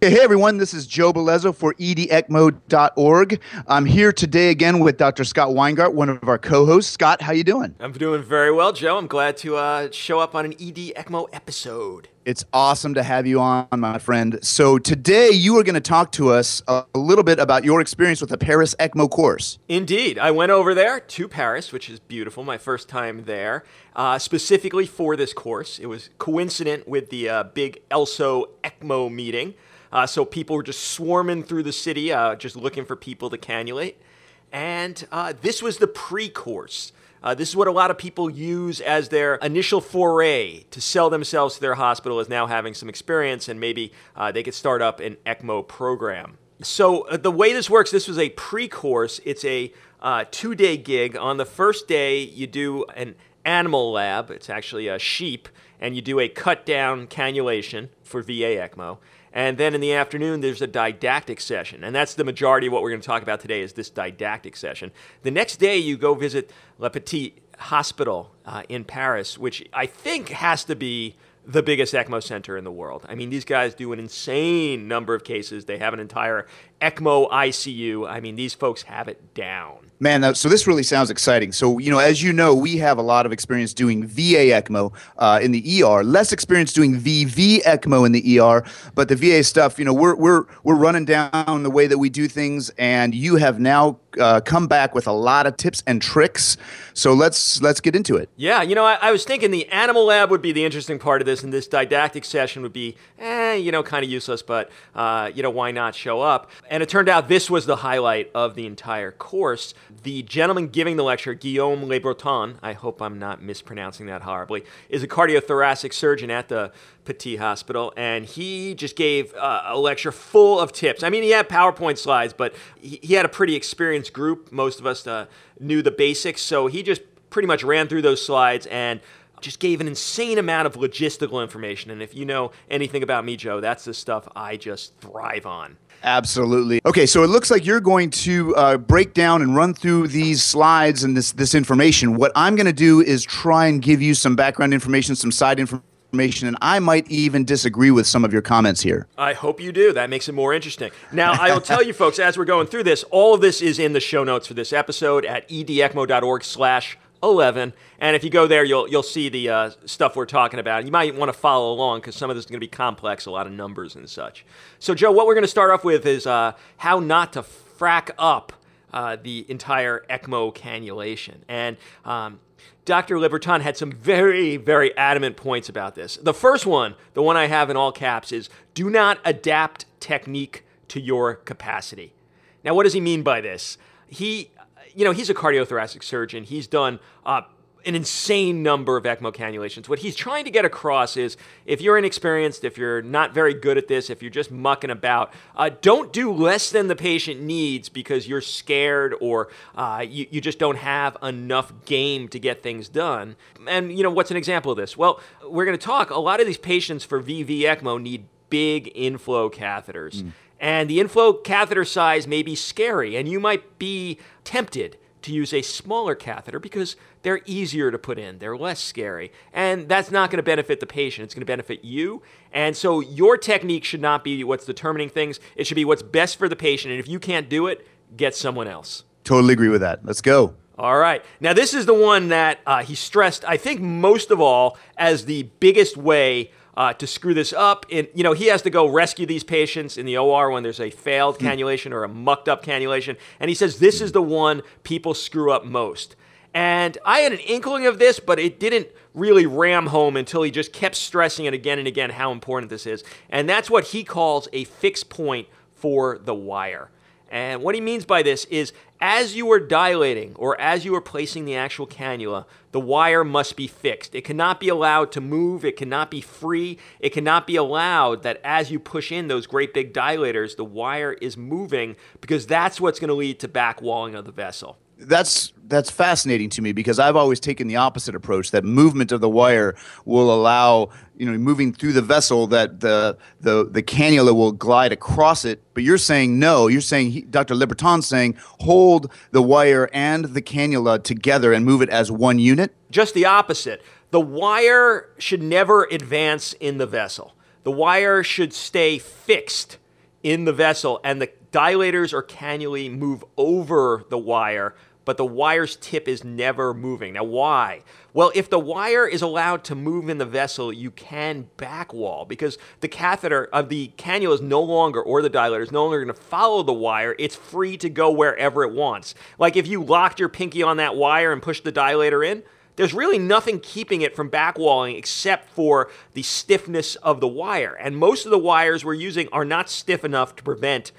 Hey everyone, this is Joe Bellezzo for edecmo.org. I'm here today again with Dr. Scott Weingart, one of our co-hosts. Scott, how you doing? I'm doing very well, Joe. I'm glad to uh, show up on an ED ECMO episode. It's awesome to have you on, my friend. So today you are going to talk to us a little bit about your experience with the Paris ECMO course. Indeed, I went over there to Paris, which is beautiful. My first time there, uh, specifically for this course. It was coincident with the uh, big ELSO ECMO meeting. Uh, so people were just swarming through the city, uh, just looking for people to cannulate. And uh, this was the pre course. Uh, this is what a lot of people use as their initial foray to sell themselves to their hospital as now having some experience and maybe uh, they could start up an ECMO program. So, uh, the way this works, this was a pre course. It's a two day gig. On the first day, you do an animal lab, it's actually a sheep, and you do a cut down cannulation for VA ECMO. And then in the afternoon, there's a didactic session. And that's the majority of what we're going to talk about today is this didactic session. The next day, you go visit La Pitié Hospital uh, in Paris, which I think has to be the biggest ECMO center in the world. I mean, these guys do an insane number of cases. They have an entire ECMO ICU. I mean, these folks have it down. Man, so this really sounds exciting. So, you know, as you know, we have a lot of experience doing VA ECMO uh, in the ER, less experience doing VV ECMO in the ER, but the VA stuff, you know, we're, we're, we're running down the way that we do things, and you have now uh, come back with a lot of tips and tricks. So let's let's get into it. Yeah, you know, I, I was thinking the animal lab would be the interesting part of this, and this didactic session would be, eh, you know, kind of useless, but, uh, you know, why not show up? And it turned out this was the highlight of the entire course. The gentleman giving the lecture, Guillaume Lebreton, I hope I'm not mispronouncing that horribly, is a cardiothoracic surgeon at the Pitié Hospital, and he just gave uh, a lecture full of tips. I mean, he had PowerPoint slides, but he, he had a pretty experienced group. Most of us uh, knew the basics, so he just pretty much ran through those slides and just gave an insane amount of logistical information. And if you know anything about me, Joe, that's the stuff I just thrive on. Absolutely. Okay, so it looks like you're going to uh, break down and run through these slides and this this information. What I'm going to do is try and give you some background information, some side information, and I might even disagree with some of your comments here. I hope you do. That makes it more interesting. Now, I will tell you folks, as we're going through this, all of this is in the show notes for this episode at edecmo.org slash 11. And if you go there, you'll you'll see the uh, stuff we're talking about. You might want to follow along because some of this is going to be complex, a lot of numbers and such. So, Joe, what we're going to start off with is uh, how not to frack up uh, the entire ECMO cannulation. And um, Dr. Lebreton had some very, very adamant points about this. The first one, the one I have in all caps, is do not adapt technique to your capacity. Now, what does he mean by this? He you know, he's a cardiothoracic surgeon. He's done uh, an insane number of ECMO cannulations. What he's trying to get across is if you're inexperienced, if you're not very good at this, if you're just mucking about, uh, don't do less than the patient needs because you're scared or uh, you, you just don't have enough game to get things done. And, you know, what's an example of this? Well, we're going to talk. A lot of these patients for VV ECMO need big inflow catheters. Mm. And the inflow catheter size may be scary, and you might be tempted to use a smaller catheter because they're easier to put in, they're less scary. And that's not going to benefit the patient, it's going to benefit you. And so your technique should not be what's determining things, it should be what's best for the patient. And if you can't do it, get someone else. Totally agree with that. Let's go. All right. Now, this is the one that uh, he stressed, I think, most of all, as the biggest way uh, to screw this up. And, you know, he has to go rescue these patients in the OR when there's a failed hmm. cannulation or a mucked up cannulation. And he says this is the one people screw up most. And I had an inkling of this, but it didn't really ram home until he just kept stressing it again and again how important this is. And that's what he calls a fixed point for the wire. And what he means by this is as you are dilating or as you are placing the actual cannula, the wire must be fixed. It cannot be allowed to move. It cannot be free. It cannot be allowed that as you push in those great big dilators, the wire is moving because that's what's going to lead to back walling of the vessel that's that's fascinating to me because I've always taken the opposite approach that movement of the wire will allow you know moving through the vessel that the the the cannula will glide across it. But you're saying no. You're saying he, Dr. Lebreton's saying hold the wire and the cannula together and move it as one unit? Just the opposite. The wire should never advance in the vessel. The wire should stay fixed in the vessel and the dilators or cannulae move over the wire, but the wire's tip is never moving. Now, why? Well, if the wire is allowed to move in the vessel, you can backwall because the catheter of uh, the cannula is no longer, or the dilator is no longer going to follow the wire. It's free to go wherever it wants. Like if you locked your pinky on that wire and pushed the dilator in, there's really nothing keeping it from backwalling except for the stiffness of the wire. And most of the wires we're using are not stiff enough to prevent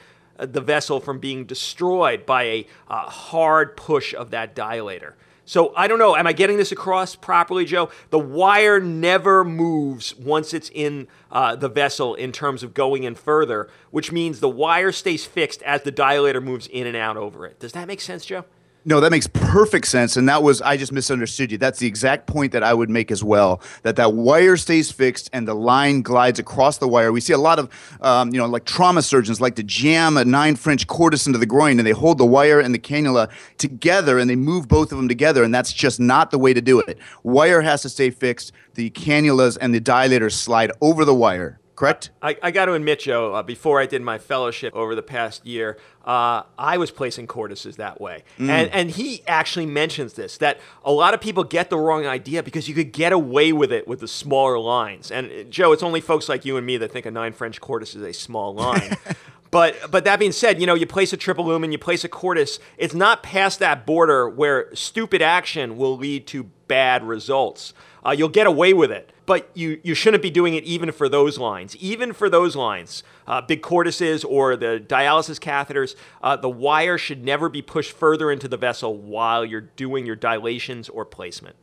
the vessel from being destroyed by a uh, hard push of that dilator. So I don't know. Am I getting this across properly, Joe? The wire never moves once it's in uh, the vessel in terms of going in further, which means the wire stays fixed as the dilator moves in and out over it. Does that make sense, Joe? No, that makes perfect sense, and that was I just misunderstood you. That's the exact point that I would make as well. That that wire stays fixed and the line glides across the wire. We see a lot of, um, you know, like trauma surgeons like to jam a nine French cordis into the groin, and they hold the wire and the cannula together, and they move both of them together, and that's just not the way to do it. Wire has to stay fixed. The cannulas and the dilators slide over the wire correct? I, I got to admit, Joe, uh, before I did my fellowship over the past year, uh, I was placing Cordises that way. Mm. And, and he actually mentions this that a lot of people get the wrong idea because you could get away with it with the smaller lines. And uh, Joe, it's only folks like you and me that think a nine French Cordis is a small line. But but that being said, you know, you place a triple lumen, you place a Cordis, it's not past that border where stupid action will lead to bad results. Uh, you'll get away with it but you, you shouldn't be doing it even for those lines. Even for those lines, uh, big Cordises or the dialysis catheters, uh, the wire should never be pushed further into the vessel while you're doing your dilations or placement.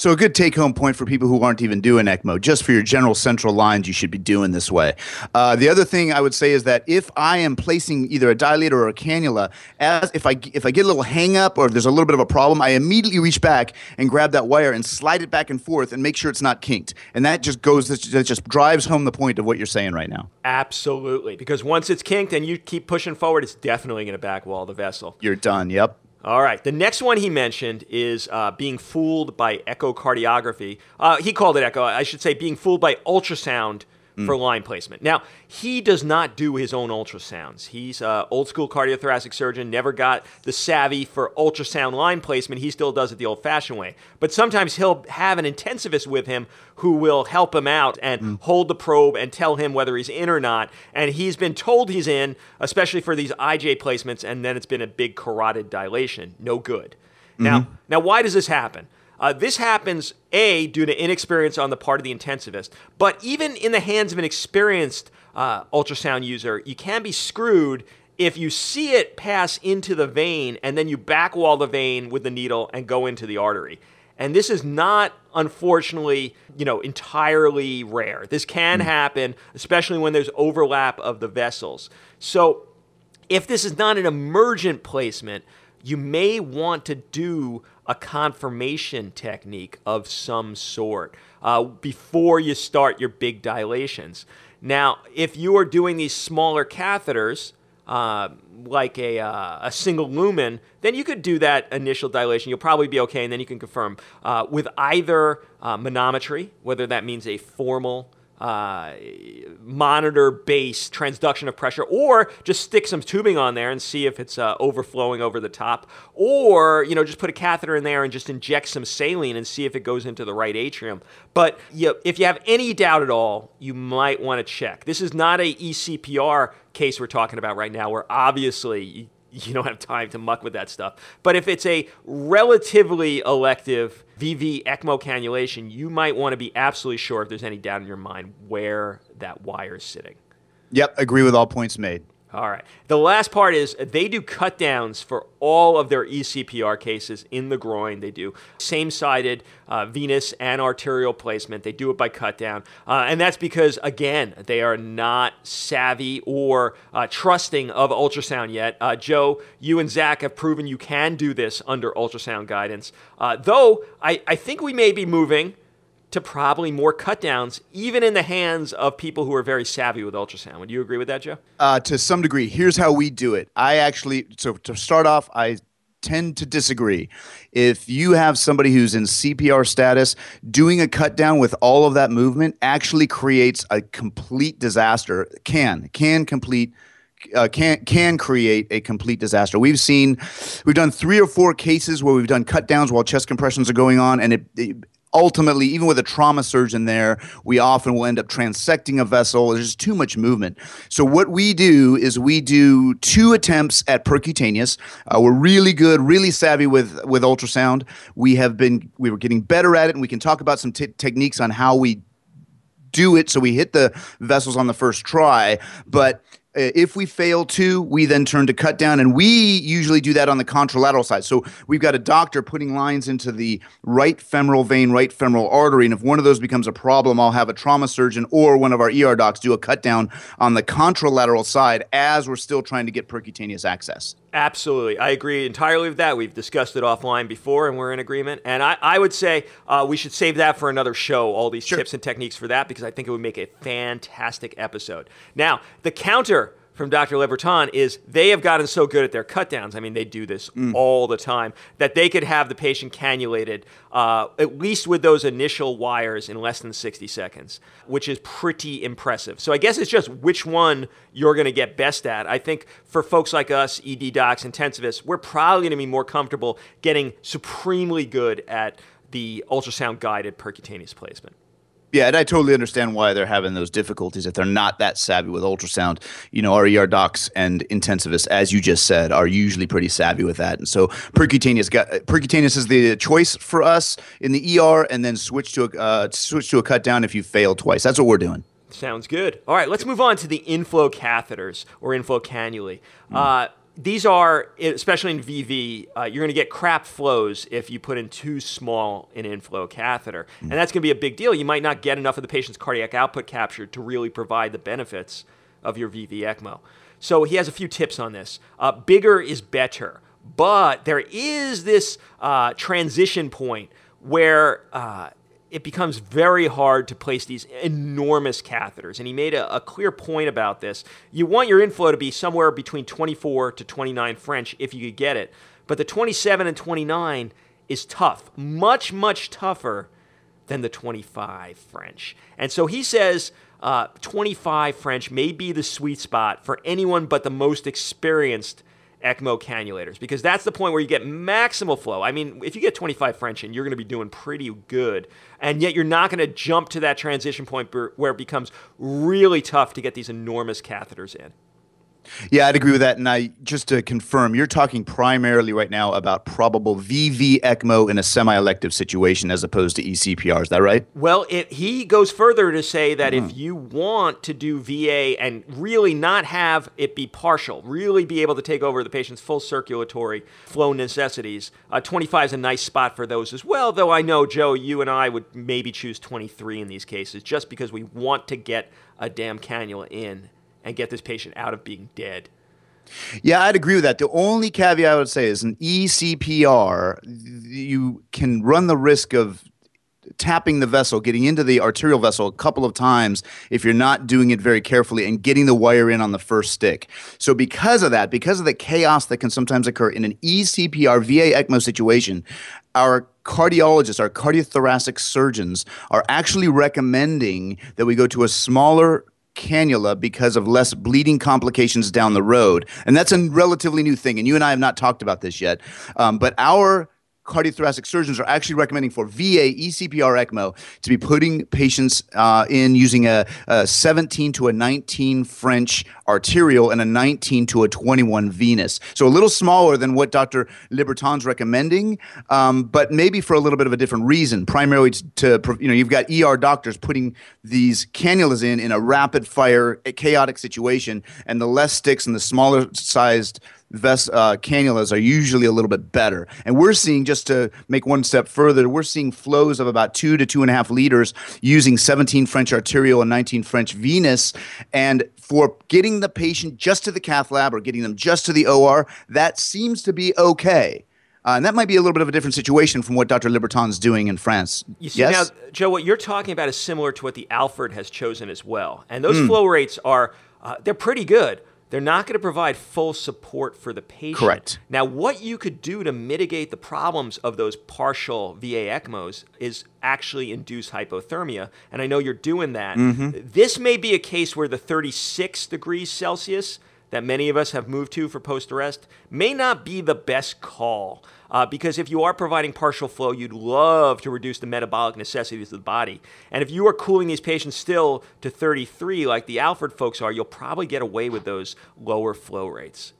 So a good take home point for people who aren't even doing ECMO, just for your general central lines, you should be doing this way. Uh, the other thing I would say is that if I am placing either a dilator or a cannula, as if I if I get a little hang up or if there's a little bit of a problem, I immediately reach back and grab that wire and slide it back and forth and make sure it's not kinked. And that just goes that just drives home the point of what you're saying right now. Absolutely, because once it's kinked and you keep pushing forward, it's definitely going to backwall the vessel. You're done. Yep. All right. The next one he mentioned is uh, being fooled by echocardiography. Uh, he called it echo. I should say being fooled by ultrasound mm. for line placement. Now, he does not do his own ultrasounds. He's an old school cardiothoracic surgeon, never got the savvy for ultrasound line placement. He still does it the old fashioned way. But sometimes he'll have an intensivist with him who will help him out and mm. hold the probe and tell him whether he's in or not. And he's been told he's in, especially for these IJ placements, and then it's been a big carotid dilation. No good. Mm-hmm. Now, now, why does this happen? Uh, this happens, A, due to inexperience on the part of the intensivist, but even in the hands of an experienced uh, ultrasound user, you can be screwed if you see it pass into the vein and then you backwall the vein with the needle and go into the artery. And this is not, unfortunately, you know, entirely rare. This can mm. happen, especially when there's overlap of the vessels. So if this is not an emergent placement, you may want to do a confirmation technique of some sort uh, before you start your big dilations. Now, if you are doing these smaller catheters, uh, like a, uh, a single lumen, then you could do that initial dilation. You'll probably be okay, and then you can confirm uh, with either uh, manometry, whether that means a formal uh, monitor base transduction of pressure, or just stick some tubing on there and see if it's uh, overflowing over the top, or you know just put a catheter in there and just inject some saline and see if it goes into the right atrium. But you, if you have any doubt at all, you might want to check. This is not a ECPR case we're talking about right now, where obviously you don't have time to muck with that stuff. But if it's a relatively elective VV ECMO cannulation, you might want to be absolutely sure if there's any doubt in your mind where that wire is sitting. Yep, agree with all points made. All right. The last part is they do cut downs for all of their ECPR cases in the groin. They do same sided uh, venous and arterial placement. They do it by cut down. Uh, and that's because, again, they are not savvy or uh, trusting of ultrasound yet. Uh, Joe, you and Zach have proven you can do this under ultrasound guidance. Uh, though I, I think we may be moving to probably more cutdowns, even in the hands of people who are very savvy with ultrasound. Would you agree with that, Joe? Uh, to some degree. Here's how we do it. I actually, so to start off, I tend to disagree. If you have somebody who's in CPR status, doing a cut down with all of that movement actually creates a complete disaster. Can, can complete uh, can can create a complete disaster. We've seen, we've done three or four cases where we've done cut downs while chest compressions are going on, and it, it ultimately, even with a trauma surgeon there, we often will end up transecting a vessel. There's just too much movement. So what we do is we do two attempts at percutaneous. Uh, we're really good, really savvy with with ultrasound. We have been we were getting better at it, and we can talk about some t- techniques on how we do it so we hit the vessels on the first try but if we fail to, we then turn to cut down, and we usually do that on the contralateral side. So we've got a doctor putting lines into the right femoral vein, right femoral artery, and if one of those becomes a problem, I'll have a trauma surgeon or one of our ER docs do a cut down on the contralateral side as we're still trying to get percutaneous access. Absolutely. I agree entirely with that. We've discussed it offline before and we're in agreement. And I, I would say uh, we should save that for another show, all these sure. tips and techniques for that, because I think it would make a fantastic episode. Now, the counter from Dr. LeBreton is they have gotten so good at their cutdowns. I mean, they do this mm. all the time that they could have the patient cannulated uh, at least with those initial wires in less than 60 seconds, which is pretty impressive. So I guess it's just which one you're going to get best at. I think for folks like us, ED docs, intensivists, we're probably going to be more comfortable getting supremely good at the ultrasound guided percutaneous placement. Yeah, and I totally understand why they're having those difficulties if they're not that savvy with ultrasound. You know, our ER docs and intensivists, as you just said, are usually pretty savvy with that. And so percutaneous got, percutaneous is the choice for us in the ER, and then switch to a uh, switch to a cut down if you fail twice. That's what we're doing. Sounds good. All right, let's move on to the inflow catheters or inflow cannulae. Mm. Uh, these are, especially in VV, uh, you're going to get crap flows if you put in too small an inflow catheter. Mm. And that's going to be a big deal. You might not get enough of the patient's cardiac output captured to really provide the benefits of your VV ECMO. So he has a few tips on this. Uh, bigger is better, but there is this uh, transition point where uh, it becomes very hard to place these enormous catheters. And he made a, a, clear point about this. You want your inflow to be somewhere between 24 to 29 French if you could get it. But the 27 and 29 is tough, much, much tougher than the 25 French. And so he says uh, 25 French may be the sweet spot for anyone but the most experienced ECMO cannulators because that's the point where you get maximal flow. I mean, if you get 25 French in, you're going to be doing pretty good. And yet you're not going to jump to that transition point where it becomes really tough to get these enormous catheters in. Yeah, I'd agree with that. And I just to confirm, you're talking primarily right now about probable VV ECMO in a semi-elective situation as opposed to ECPR. Is that right? Well, it, he goes further to say that mm. if you want to do VA and really not have it be partial, really be able to take over the patient's full circulatory flow necessities, uh, 25 is a nice spot for those as well. Though I know Joe, you and I would maybe choose 23 in these cases, just because we want to get a damn cannula in and get this patient out of being dead. Yeah, I'd agree with that. The only caveat I would say is an ECPR, you can run the risk of tapping the vessel, getting into the arterial vessel a couple of times if you're not doing it very carefully and getting the wire in on the first stick. So, because of that, because of the chaos that can sometimes occur in an ECPR VA ECMO situation, our cardiologists, our cardiothoracic surgeons are actually recommending that we go to a smaller cannula because of less bleeding complications down the road. And that's a relatively new thing. And you and I have not talked about this yet. Um, but our cardiothoracic surgeons are actually recommending for VA ECPR ECMO to be putting patients uh, in using a, a, 17 to a 19 French arterial and a 19 to a 21 venous. So a little smaller than what Dr. Lebreton's recommending, um, but maybe for a little bit of a different reason. Primarily to, you know, you've got ER doctors putting these cannulas in in a rapid fire, chaotic situation, and the less sticks and the smaller sized vest uh, cannulas are usually a little bit better. And we're seeing, just to make one step further, we're seeing flows of about two to two and a half liters using 17 French arterial and 19 French venous. And for getting the patient just to the cath lab or getting them just to the OR, that seems to be okay. Uh, and that might be a little bit of a different situation from what Dr. Lebreton's doing in France. You see, yes? now, Joe, what you're talking about is similar to what the Alfred has chosen as well. And those mm. flow rates are, uh, they're pretty good they're not going to provide full support for the patient. Correct. Now, what you could do to mitigate the problems of those partial VA ECMOs is actually induce hypothermia. And I know you're doing that. Mm-hmm. This may be a case where the 36 degrees Celsius that many of us have moved to for post arrest may not be the best call. Uh, because if you are providing partial flow, you'd love to reduce the metabolic necessities of the body. And if you are cooling these patients still to 33, like the Alfred folks are, you'll probably get away with those lower flow rates.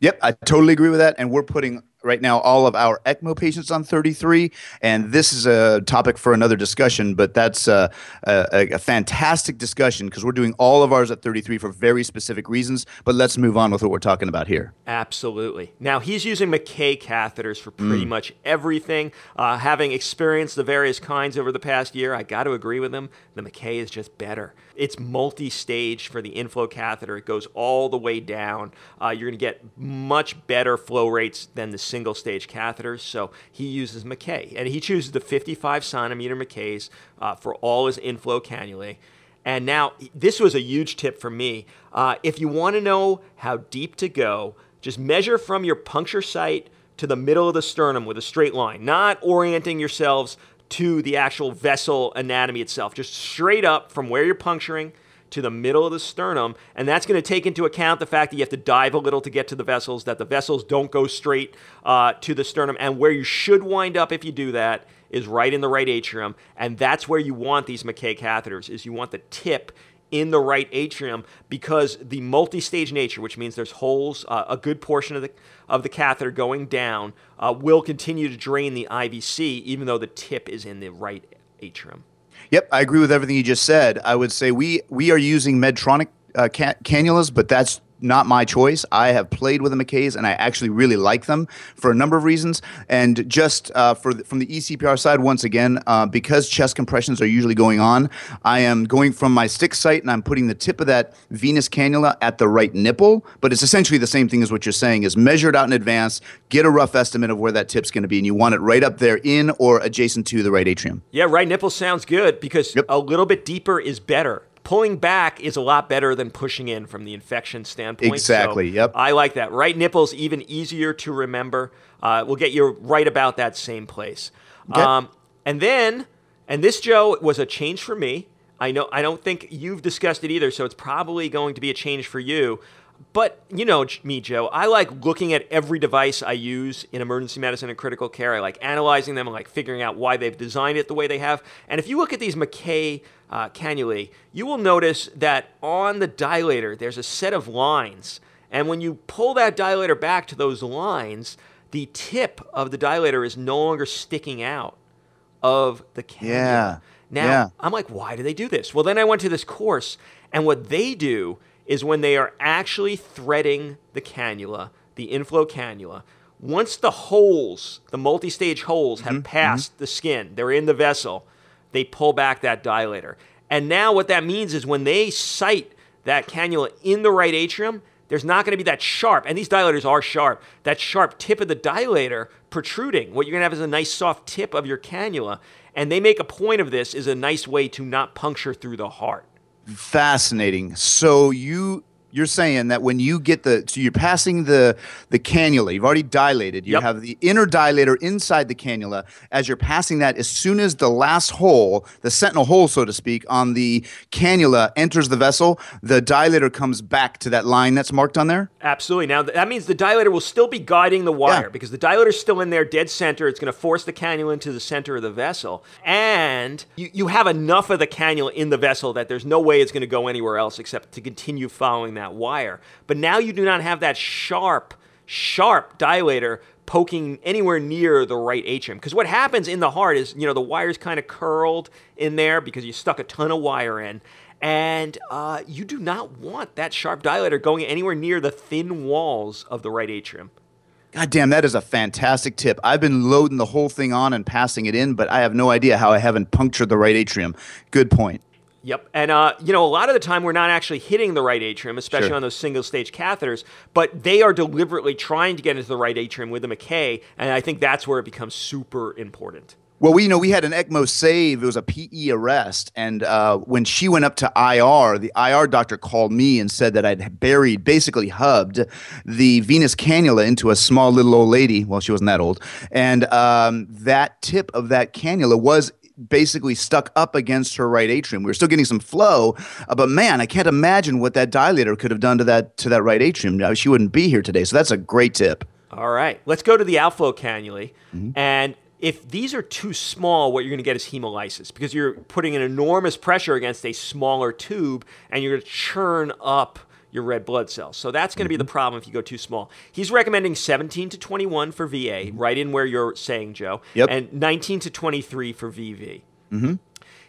Yep, I totally agree with that. And we're putting right now all of our ECMO patients on 33. And this is a topic for another discussion, but that's a, a, a fantastic discussion because we're doing all of ours at 33 for very specific reasons. But let's move on with what we're talking about here. Absolutely. Now, he's using Maquet catheters for pretty mm. much everything. Uh, having experienced the various kinds over the past year, I got to agree with him. The Maquet is just better. It's multi stage for the inflow catheter, it goes all the way down. Uh, you're going to get much better flow rates than the single stage catheters. So he uses Maquet, and he chooses the 55 centimeter Maquets uh, for all his inflow cannulae. And now, this was a huge tip for me. Uh, if you want to know how deep to go, just measure from your puncture site to the middle of the sternum with a straight line, not orienting yourselves to the actual vessel anatomy itself, just straight up from where you're puncturing to the middle of the sternum. And that's going to take into account the fact that you have to dive a little to get to the vessels, that the vessels don't go straight uh, to the sternum. And where you should wind up if you do that is right in the right atrium. And that's where you want these Maquet catheters, is you want the tip in the right atrium because the multi-stage nature, which means there's holes, uh, a good portion of the of the catheter going down, uh, will continue to drain the IVC, even though the tip is in the right atrium. Yep, I agree with everything you just said. I would say we we are using Medtronic uh, can- cannulas, but that's not my choice. I have played with the Maquets, and I actually really like them for a number of reasons. And just uh, for the, from the ECPR side, once again, uh, because chest compressions are usually going on, I am going from my stick site and I'm putting the tip of that venous cannula at the right nipple. But it's essentially the same thing as what you're saying: is measured out in advance, get a rough estimate of where that tip's going to be, and you want it right up there in or adjacent to the right atrium. Yeah, right nipple sounds good because yep. a little bit deeper is better pulling back is a lot better than pushing in from the infection standpoint. Exactly. So yep. I like that. Right nipple's even easier to remember. Uh, we'll get you right about that same place. Okay. Um, and then, and this Joe was a change for me. I know. I don't think you've discussed it either, so it's probably going to be a change for you. But you know me, Joe. I like looking at every device I use in emergency medicine and critical care. I like analyzing them and like figuring out why they've designed it the way they have. And if you look at these Maquet uh, cannulae, you will notice that on the dilator there's a set of lines. And when you pull that dilator back to those lines, the tip of the dilator is no longer sticking out of the cannula. Yeah. Now, yeah. I'm like, why do they do this? Well, then I went to this course, and what they do is when they are actually threading the cannula, the inflow cannula. Once the holes, the multi stage holes, have mm-hmm. passed mm-hmm. the skin, they're in the vessel, they pull back that dilator. And now what that means is when they site that cannula in the right atrium, there's not going to be that sharp, and these dilators are sharp, that sharp tip of the dilator protruding. What you're going to have is a nice soft tip of your cannula. And they make a point of this is a nice way to not puncture through the heart. Fascinating. So you you're saying that when you get the so you're passing the the cannula you've already dilated you yep. have the inner dilator inside the cannula. As you're passing that as soon as the last hole the sentinel hole so to speak on the cannula enters the vessel the dilator comes back to that line that's marked on there? Absolutely. Now that means the dilator will still be guiding the wire yeah. because the dilator's still in there dead center. It's going to force the cannula into the center of the vessel. And you, you have enough of the cannula in the vessel that there's no way it's going to go anywhere else except to continue following that that wire. But now you do not have that sharp, sharp dilator poking anywhere near the right atrium. Because what happens in the heart is, you know, the wire's kind of curled in there because you stuck a ton of wire in. And uh, you do not want that sharp dilator going anywhere near the thin walls of the right atrium. God damn, that is a fantastic tip. I've been loading the whole thing on and passing it in, but I have no idea how I haven't punctured the right atrium. Good point. Yep. And, uh, you know, a lot of the time we're not actually hitting the right atrium, especially sure. on those single stage catheters, but they are deliberately trying to get into the right atrium with the Maquet. And I think that's where it becomes super important. Well, we you know we had an ECMO save. It was a PE arrest, and uh, when she went up to IR, the IR doctor called me and said that I'd buried, basically hubbed, the venous cannula into a small little old lady. Well, she wasn't that old, and um, that tip of that cannula was basically stuck up against her right atrium. We were still getting some flow, uh, but man, I can't imagine what that dilator could have done to that to that right atrium. Now, she wouldn't be here today. So that's a great tip. All right, let's go to the outflow cannulae. Mm-hmm. And if these are too small, what you're going to get is hemolysis because you're putting an enormous pressure against a smaller tube and you're going to churn up your red blood cells. So that's going to be the mm-hmm. problem if you go too small. He's recommending 17 to 21 for VA, mm-hmm. right in where you're saying, Joe, yep. and 19 to 23 for VV. Mm-hmm.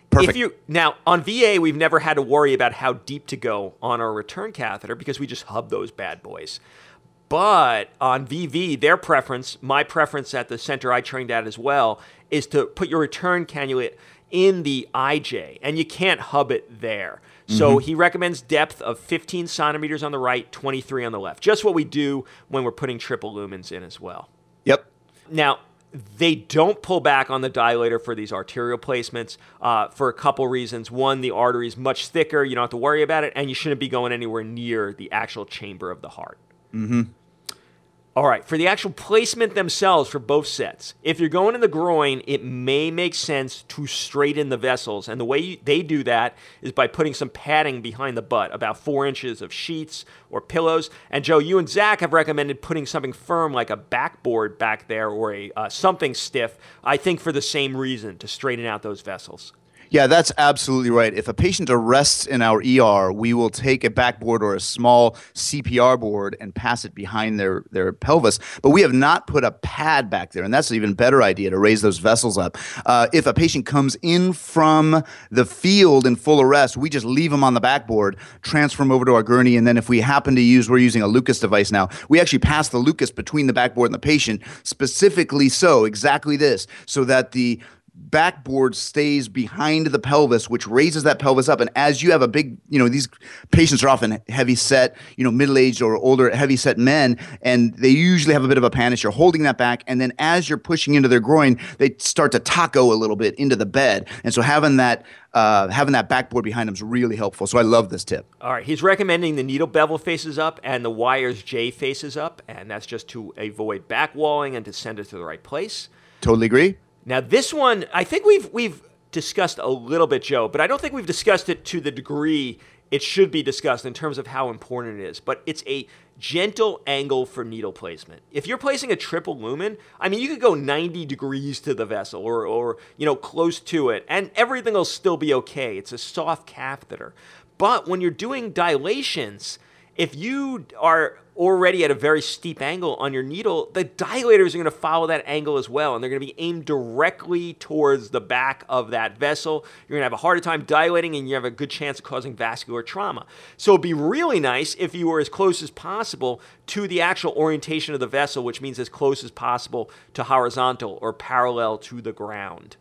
Perfect. If you now on VA, we've never had to worry about how deep to go on our return catheter because we just hub those bad boys. But on VV, their preference, my preference at the center I trained at as well, is to put your return cannula in the IJ, and you can't hub it there. So mm-hmm. he recommends depth of 15 centimeters on the right, 23 on the left. Just what we do when we're putting triple lumens in as well. Yep. Now, they don't pull back on the dilator for these arterial placements uh, for a couple reasons. One, the artery is much thicker, you don't have to worry about it, and you shouldn't be going anywhere near the actual chamber of the heart. Mm-hmm. All right, for the actual placement themselves for both sets, if you're going in the groin, it may make sense to straighten the vessels. And the way you, they do that is by putting some padding behind the butt, about four inches of sheets or pillows. And Joe, you and Zach have recommended putting something firm like a backboard back there or a uh, something stiff, I think for the same reason, to straighten out those vessels. Yeah, that's absolutely right. If a patient arrests in our ER, we will take a backboard or a small CPR board and pass it behind their, their pelvis. But we have not put a pad back there, and that's an even better idea to raise those vessels up. Uh, if a patient comes in from the field in full arrest, we just leave them on the backboard, transfer them over to our gurney, and then if we happen to use, we're using a Lucas device now, we actually pass the Lucas between the backboard and the patient, specifically so, exactly this, so that the backboard stays behind the pelvis, which raises that pelvis up. And as you have a big, you know, these patients are often heavy set, you know, middle aged or older heavy set men, and they usually have a bit of a pannus. You're holding that back. And then as you're pushing into their groin, they start to taco a little bit into the bed. And so having that, uh, having that backboard behind them is really helpful. So I love this tip. All right. He's recommending the needle bevel faces up and the wires J faces up. And that's just to avoid back walling and to send it to the right place. Totally agree. Now, this one, I think we've we've discussed a little bit, Joe, but I don't think we've discussed it to the degree it should be discussed in terms of how important it is. But it's a gentle angle for needle placement. If you're placing a triple lumen, I mean, you could go 90 degrees to the vessel or, or you know, close to it, and everything will still be okay. It's a soft catheter. But when you're doing dilations, if you are already at a very steep angle on your needle, the dilators are going to follow that angle as well, and they're going to be aimed directly towards the back of that vessel. You're going to have a harder time dilating, and you have a good chance of causing vascular trauma. So it'd be really nice if you were as close as possible to the actual orientation of the vessel, which means as close as possible to horizontal or parallel to the ground.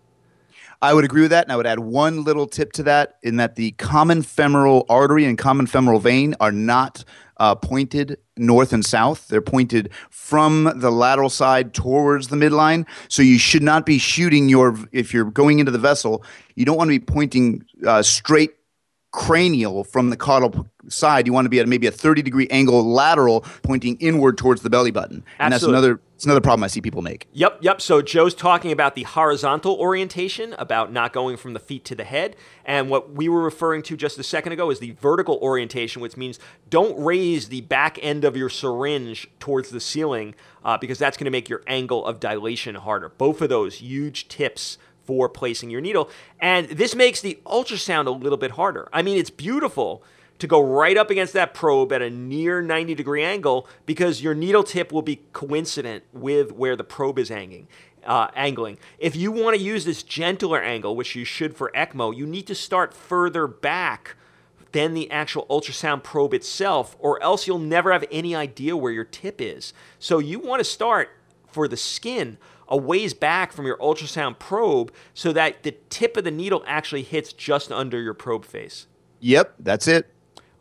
I would agree with that, and I would add one little tip to that in that the common femoral artery and common femoral vein are not uh, pointed north and south. They're pointed from the lateral side towards the midline. So you should not be shooting your, if you're going into the vessel, you don't want to be pointing uh, straight cranial from the caudal side. You want to be at maybe a 30 degree angle lateral pointing inward towards the belly button. And that's another it's another problem I see people make. Yep, yep. So Joe's talking about the horizontal orientation, about not going from the feet to the head. And what we were referring to just a second ago is the vertical orientation, which means don't raise the back end of your syringe towards the ceiling uh, because that's going to make your angle of dilation harder. Both of those huge tips for placing your needle. And this makes the ultrasound a little bit harder. I mean, it's beautiful to go right up against that probe at a near 90 degree angle because your needle tip will be coincident with where the probe is hanging. Uh, angling. If you want to use this gentler angle, which you should for ECMO, you need to start further back than the actual ultrasound probe itself, or else you'll never have any idea where your tip is. So you want to start for the skin a ways back from your ultrasound probe so that the tip of the needle actually hits just under your probe face. Yep, that's it.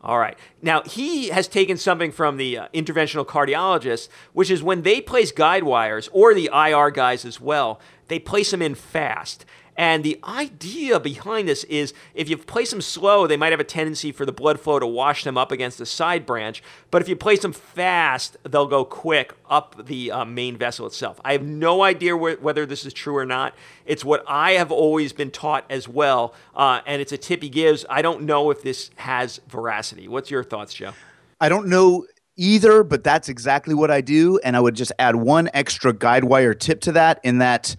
All right. Now, he has taken something from the uh, interventional cardiologist, which is when they place guide wires, or the IR guys as well, they place them in fast. And the idea behind this is if you place them slow, they might have a tendency for the blood flow to wash them up against the side branch. But if you place them fast, they'll go quick up the uh, main vessel itself. I have no idea wh- whether this is true or not. It's what I have always been taught as well, uh, and it's a tip he gives. I don't know if this has veracity. What's your thoughts, Joe? I don't know either, but that's exactly what I do. And I would just add one extra guide wire tip to that in that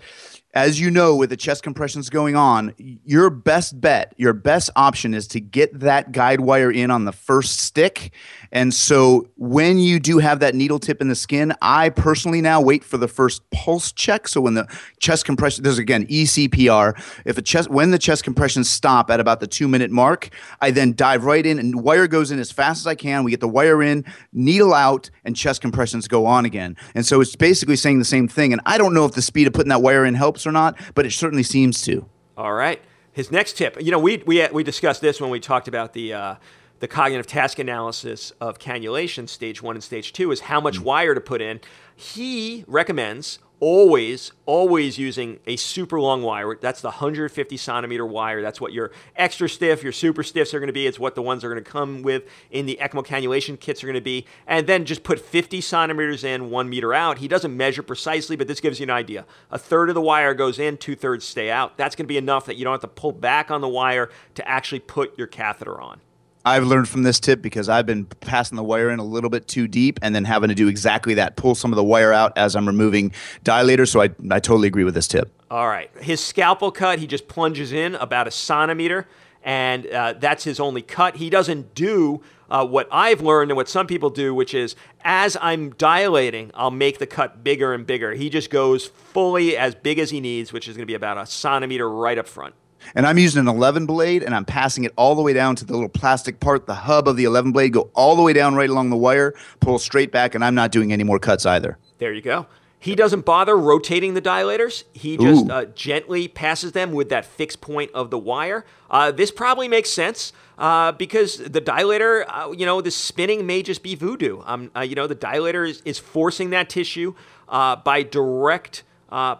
as you know, with the chest compressions going on, your best bet, your best option is to get that guide wire in on the first stick. And so when you do have that needle tip in the skin, I personally now wait for the first pulse check. So when the chest compression, there's again ECPR. If a chest, when the chest compressions stop at about the two minute mark, I then dive right in and wire goes in as fast as I can. We get the wire in, needle out, and chest compressions go on again. And so it's basically saying the same thing. And I don't know if the speed of putting that wire in helps or not, but it certainly seems to. All right. His next tip, you know, we, we, we discussed this when we talked about the, uh, the cognitive task analysis of cannulation, stage one and stage two, is how much mm. wire to put in. He recommends always, always using a super long wire. That's the 150 centimeter wire. That's what your extra stiff, your super stiffs are going to be. It's what the ones are going to come with in the ECMO cannulation kits are going to be. And then just put 50 centimeters in, one meter out. He doesn't measure precisely, but this gives you an idea. A third of the wire goes in, two thirds stay out. That's going to be enough that you don't have to pull back on the wire to actually put your catheter on. I've learned from this tip because I've been passing the wire in a little bit too deep and then having to do exactly that pull some of the wire out as I'm removing dilators. So I, I totally agree with this tip. All right. His scalpel cut, he just plunges in about a centimeter, and uh, that's his only cut. He doesn't do uh, what I've learned and what some people do, which is as I'm dilating, I'll make the cut bigger and bigger. He just goes fully as big as he needs, which is going to be about a centimeter right up front and I'm using an 11 blade and I'm passing it all the way down to the little plastic part, the hub of the 11 blade, go all the way down right along the wire, pull straight back, and I'm not doing any more cuts either. There you go. He doesn't bother rotating the dilators. He just uh, gently passes them with that fixed point of the wire. Uh, this probably makes sense uh, because the dilator, uh, you know, the spinning may just be voodoo. Um, uh, you know, the dilator is, is forcing that tissue uh, by direct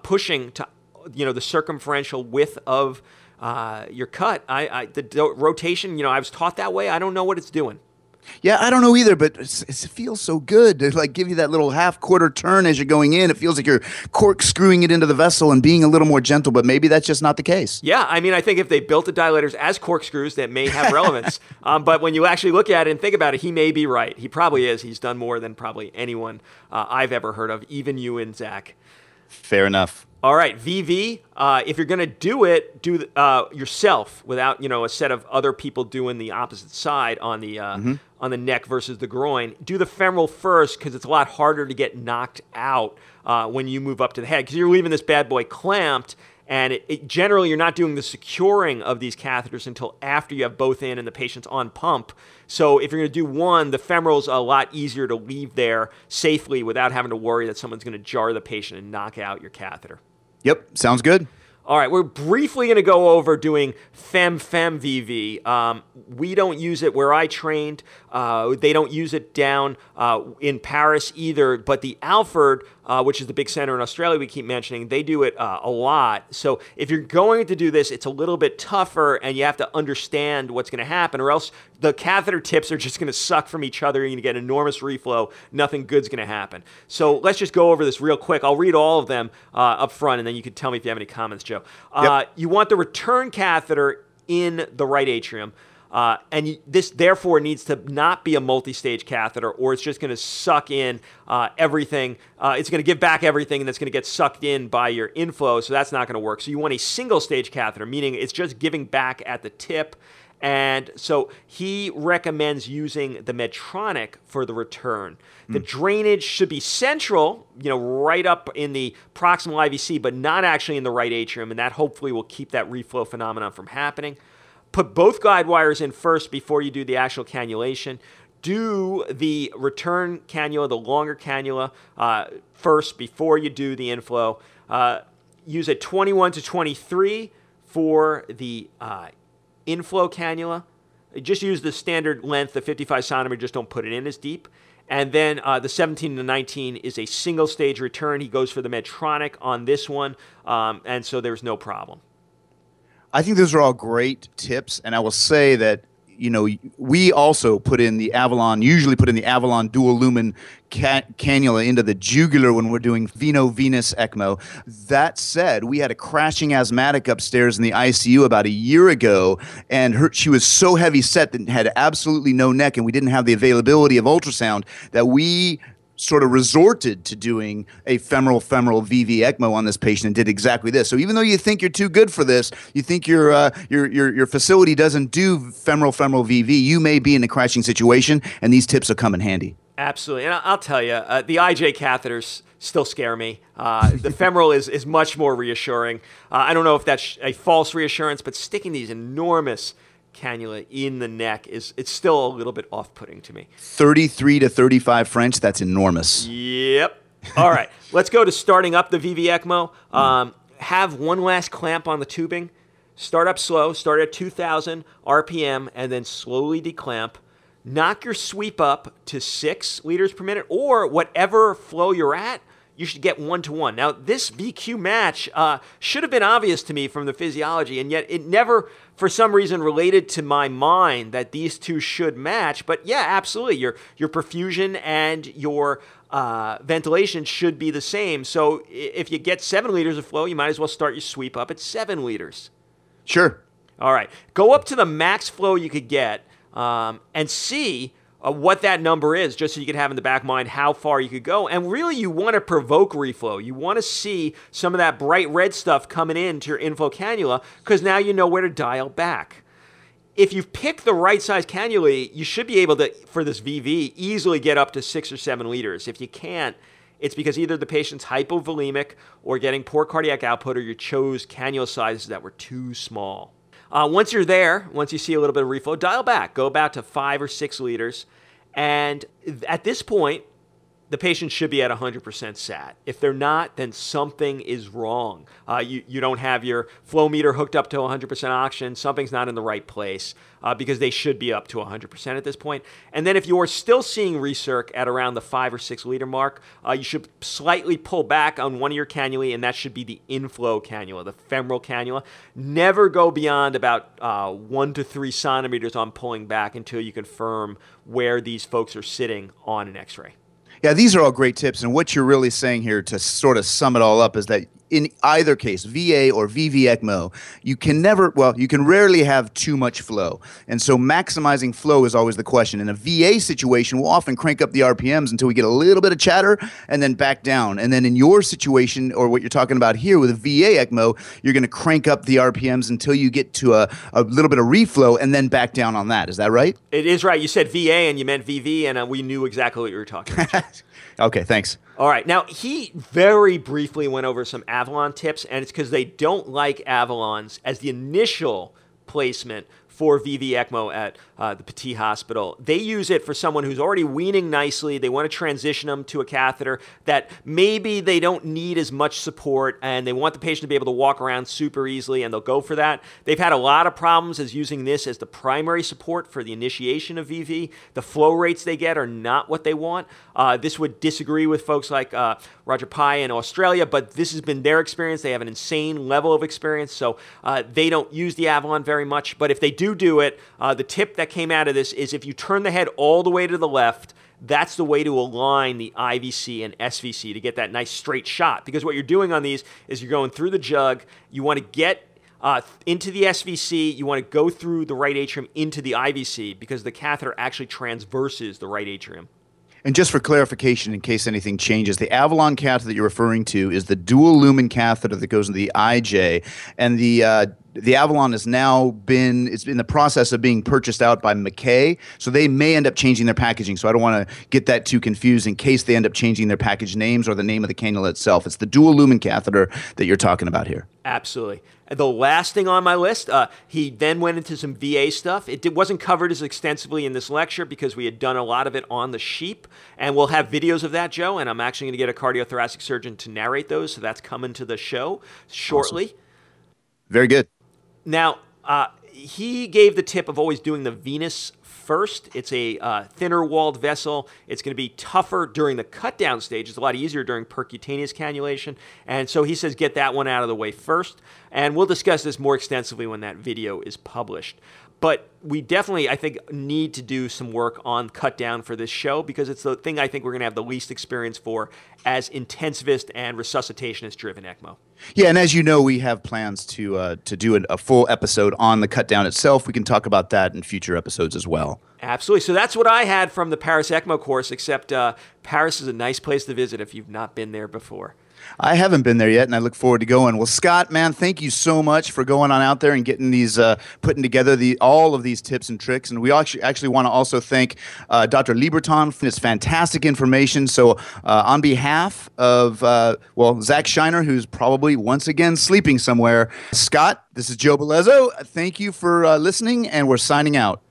pushing to, you know, the circumferential width of uh, your cut. I, I the, the, rotation. You know, I was taught that way. I don't know what it's doing. Yeah, I don't know either, but it feels so good to like give you that little half quarter turn as you're going in. It feels like you're corkscrewing it into the vessel and being a little more gentle, but maybe that's just not the case. Yeah, I mean, I think if they built the dilators as corkscrews, that may have relevance. um, but when you actually look at it and think about it, he may be right. He probably is. He's done more than probably anyone uh, I've ever heard of, even you and Zach. Fair enough. All right, VV. Uh, if you're going to do it, do uh, yourself without you know a set of other people doing the opposite side on the uh, mm-hmm. on the neck versus the groin. Do the femoral first because it's a lot harder to get knocked out uh, when you move up to the head because you're leaving this bad boy clamped and it, it, generally, you're not doing the securing of these catheters until after you have both in and the patient's on pump. So if you're going to do one, the femoral's a lot easier to leave there safely without having to worry that someone's going to jar the patient and knock out your catheter. Yep, sounds good. All right, we're briefly going to go over doing Fem Fem VV. Um, we don't use it where I trained. Uh, they don't use it down uh, in Paris either. But the Alfred uh, which is the big center in Australia we keep mentioning, they do it uh, a lot. So if you're going to do this, it's a little bit tougher and you have to understand what's going to happen, or else the catheter tips are just going to suck from each other. You're going to get enormous reflow. Nothing good's going to happen. So let's just go over this real quick. I'll read all of them uh, up front, and then you can tell me if you have any comments, Joe. Uh, yep. You want the return catheter in the right atrium. Uh, and this therefore needs to not be a multi-stage catheter, or it's just going to suck in uh, everything. Uh, it's going to give back everything, and it's going to get sucked in by your inflow. So that's not going to work. So you want a single-stage catheter, meaning it's just giving back at the tip. And so he recommends using the Medtronic for the return. The mm. drainage should be central, you know, right up in the proximal IVC, but not actually in the right atrium, and that hopefully will keep that reflow phenomenon from happening put both guide wires in first before you do the actual cannulation. Do the return cannula, the longer cannula, uh, first before you do the inflow. Uh, use a 21 to 23 for the uh, inflow cannula. Just use the standard length, the 55 centimeter, just don't put it in as deep. And then uh, the 17 to 19 is a single stage return. He goes for the Medtronic on this one, um, and so there's no problem. I think those are all great tips, and I will say that you know we also put in the Avalon, usually put in the Avalon dual lumen ca- cannula into the jugular when we're doing veno venous ECMO. That said, we had a crashing asthmatic upstairs in the ICU about a year ago, and her, she was so heavy set that had absolutely no neck, and we didn't have the availability of ultrasound that we sort of resorted to doing a femoral femoral VV ECMO on this patient and did exactly this. So even though you think you're too good for this, you think your uh, your, your your facility doesn't do femoral femoral VV, you may be in a crashing situation, and these tips will come in handy. Absolutely, and I'll tell you, uh, the IJ catheters still scare me. Uh, the femoral is is much more reassuring. Uh, I don't know if that's a false reassurance, but sticking these enormous cannula in the neck is it's still a little bit off-putting to me. 33 to 35 French, that's enormous. Yep. All right, let's go to starting up the VV ECMO. Um, have one last clamp on the tubing. Start up slow, start at 2,000 RPM, and then slowly declamp. Knock your sweep up to six liters per minute or whatever flow you're at you should get one to one. Now, this VQ match uh, should have been obvious to me from the physiology, and yet it never, for some reason, related to my mind that these two should match. But yeah, absolutely, your your perfusion and your uh, ventilation should be the same. So if you get seven liters of flow, you might as well start your sweep up at seven liters. Sure. All right, go up to the max flow you could get um, and see uh, what that number is, just so you can have in the back mind how far you could go. And really, you want to provoke reflow. You want to see some of that bright red stuff coming into your inflow cannula because now you know where to dial back. If you pick the right size cannula, you should be able to, for this VV, easily get up to six or seven liters. If you can't, it's because either the patient's hypovolemic or getting poor cardiac output, or you chose cannula sizes that were too small. Uh, once you're there, once you see a little bit of reflow, dial back, go about to five or six liters. And at this point, the patient should be at 100% sat. If they're not, then something is wrong. Uh, you, you don't have your flow meter hooked up to 100% oxygen. Something's not in the right place uh, because they should be up to 100% at this point. And then if you're still seeing recirc at around the five or six liter mark, uh, you should slightly pull back on one of your cannulae, and that should be the inflow cannula, the femoral cannula. Never go beyond about uh, one to three centimeters on pulling back until you confirm where these folks are sitting on an x-ray. Yeah, these are all great tips. And what you're really saying here to sort of sum it all up is that in either case, VA or VV ECMO, you can never, well, you can rarely have too much flow. And so maximizing flow is always the question. In a VA situation, we'll often crank up the RPMs until we get a little bit of chatter and then back down. And then in your situation, or what you're talking about here with a VA ECMO, you're going to crank up the RPMs until you get to a, a little bit of reflow and then back down on that. Is that right? It is right. You said VA and you meant VV, and uh, we knew exactly what you were talking about. okay, thanks. All right. Now, he very briefly went over some Avalon tips, and it's because they don't like Avalons as the initial placement for VV ECMO at uh, the Pitié Hospital. They use it for someone who's already weaning nicely. They want to transition them to a catheter that maybe they don't need as much support and they want the patient to be able to walk around super easily and they'll go for that. They've had a lot of problems as using this as the primary support for the initiation of VV. The flow rates they get are not what they want. Uh, this would disagree with folks like uh, Roger Pye in Australia, but this has been their experience. They have an insane level of experience, so uh, they don't use the Avalon very much. But if they do do it, uh, the tip that came out of this is if you turn the head all the way to the left, that's the way to align the IVC and SVC to get that nice straight shot. Because what you're doing on these is you're going through the jug. You want to get uh, into the SVC, you want to go through the right atrium into the IVC because the catheter actually transverses the right atrium. And just for clarification, in case anything changes, the Avalon catheter that you're referring to is the dual lumen catheter that goes into the IJ, and the uh, the Avalon has now been it's in the process of being purchased out by Maquet, so they may end up changing their packaging. So I don't want to get that too confused in case they end up changing their package names or the name of the cannula itself. It's the dual lumen catheter that you're talking about here. Absolutely. The last thing on my list, uh, he then went into some VA stuff. It did, wasn't covered as extensively in this lecture because we had done a lot of it on the sheep, and we'll have videos of that, Joe. And I'm actually going to get a cardiothoracic surgeon to narrate those, so that's coming to the show shortly. Awesome. Very good. Now, uh, he gave the tip of always doing the venous first. It's a uh, thinner walled vessel. It's going to be tougher during the cut down stage. It's a lot easier during percutaneous cannulation. And so he says get that one out of the way first. And we'll discuss this more extensively when that video is published. But we definitely, I think, need to do some work on cut down for this show because it's the thing I think we're going to have the least experience for as intensivist and resuscitationist driven ECMO. Yeah, and as you know, we have plans to uh, to do a, a full episode on the cut down itself. We can talk about that in future episodes as well. Absolutely. So that's what I had from the Paris ECMO course, except uh, Paris is a nice place to visit if you've not been there before. I haven't been there yet, and I look forward to going. Well, Scott, man, thank you so much for going on out there and getting these, uh, putting together the all of these tips and tricks. And we actually actually want to also thank uh, Dr. Lebreton for this fantastic information. So, uh, on behalf of uh, well, Zach Shinar, who's probably once again sleeping somewhere, Scott, this is Joe Bellezzo. Thank you for uh, listening, and we're signing out.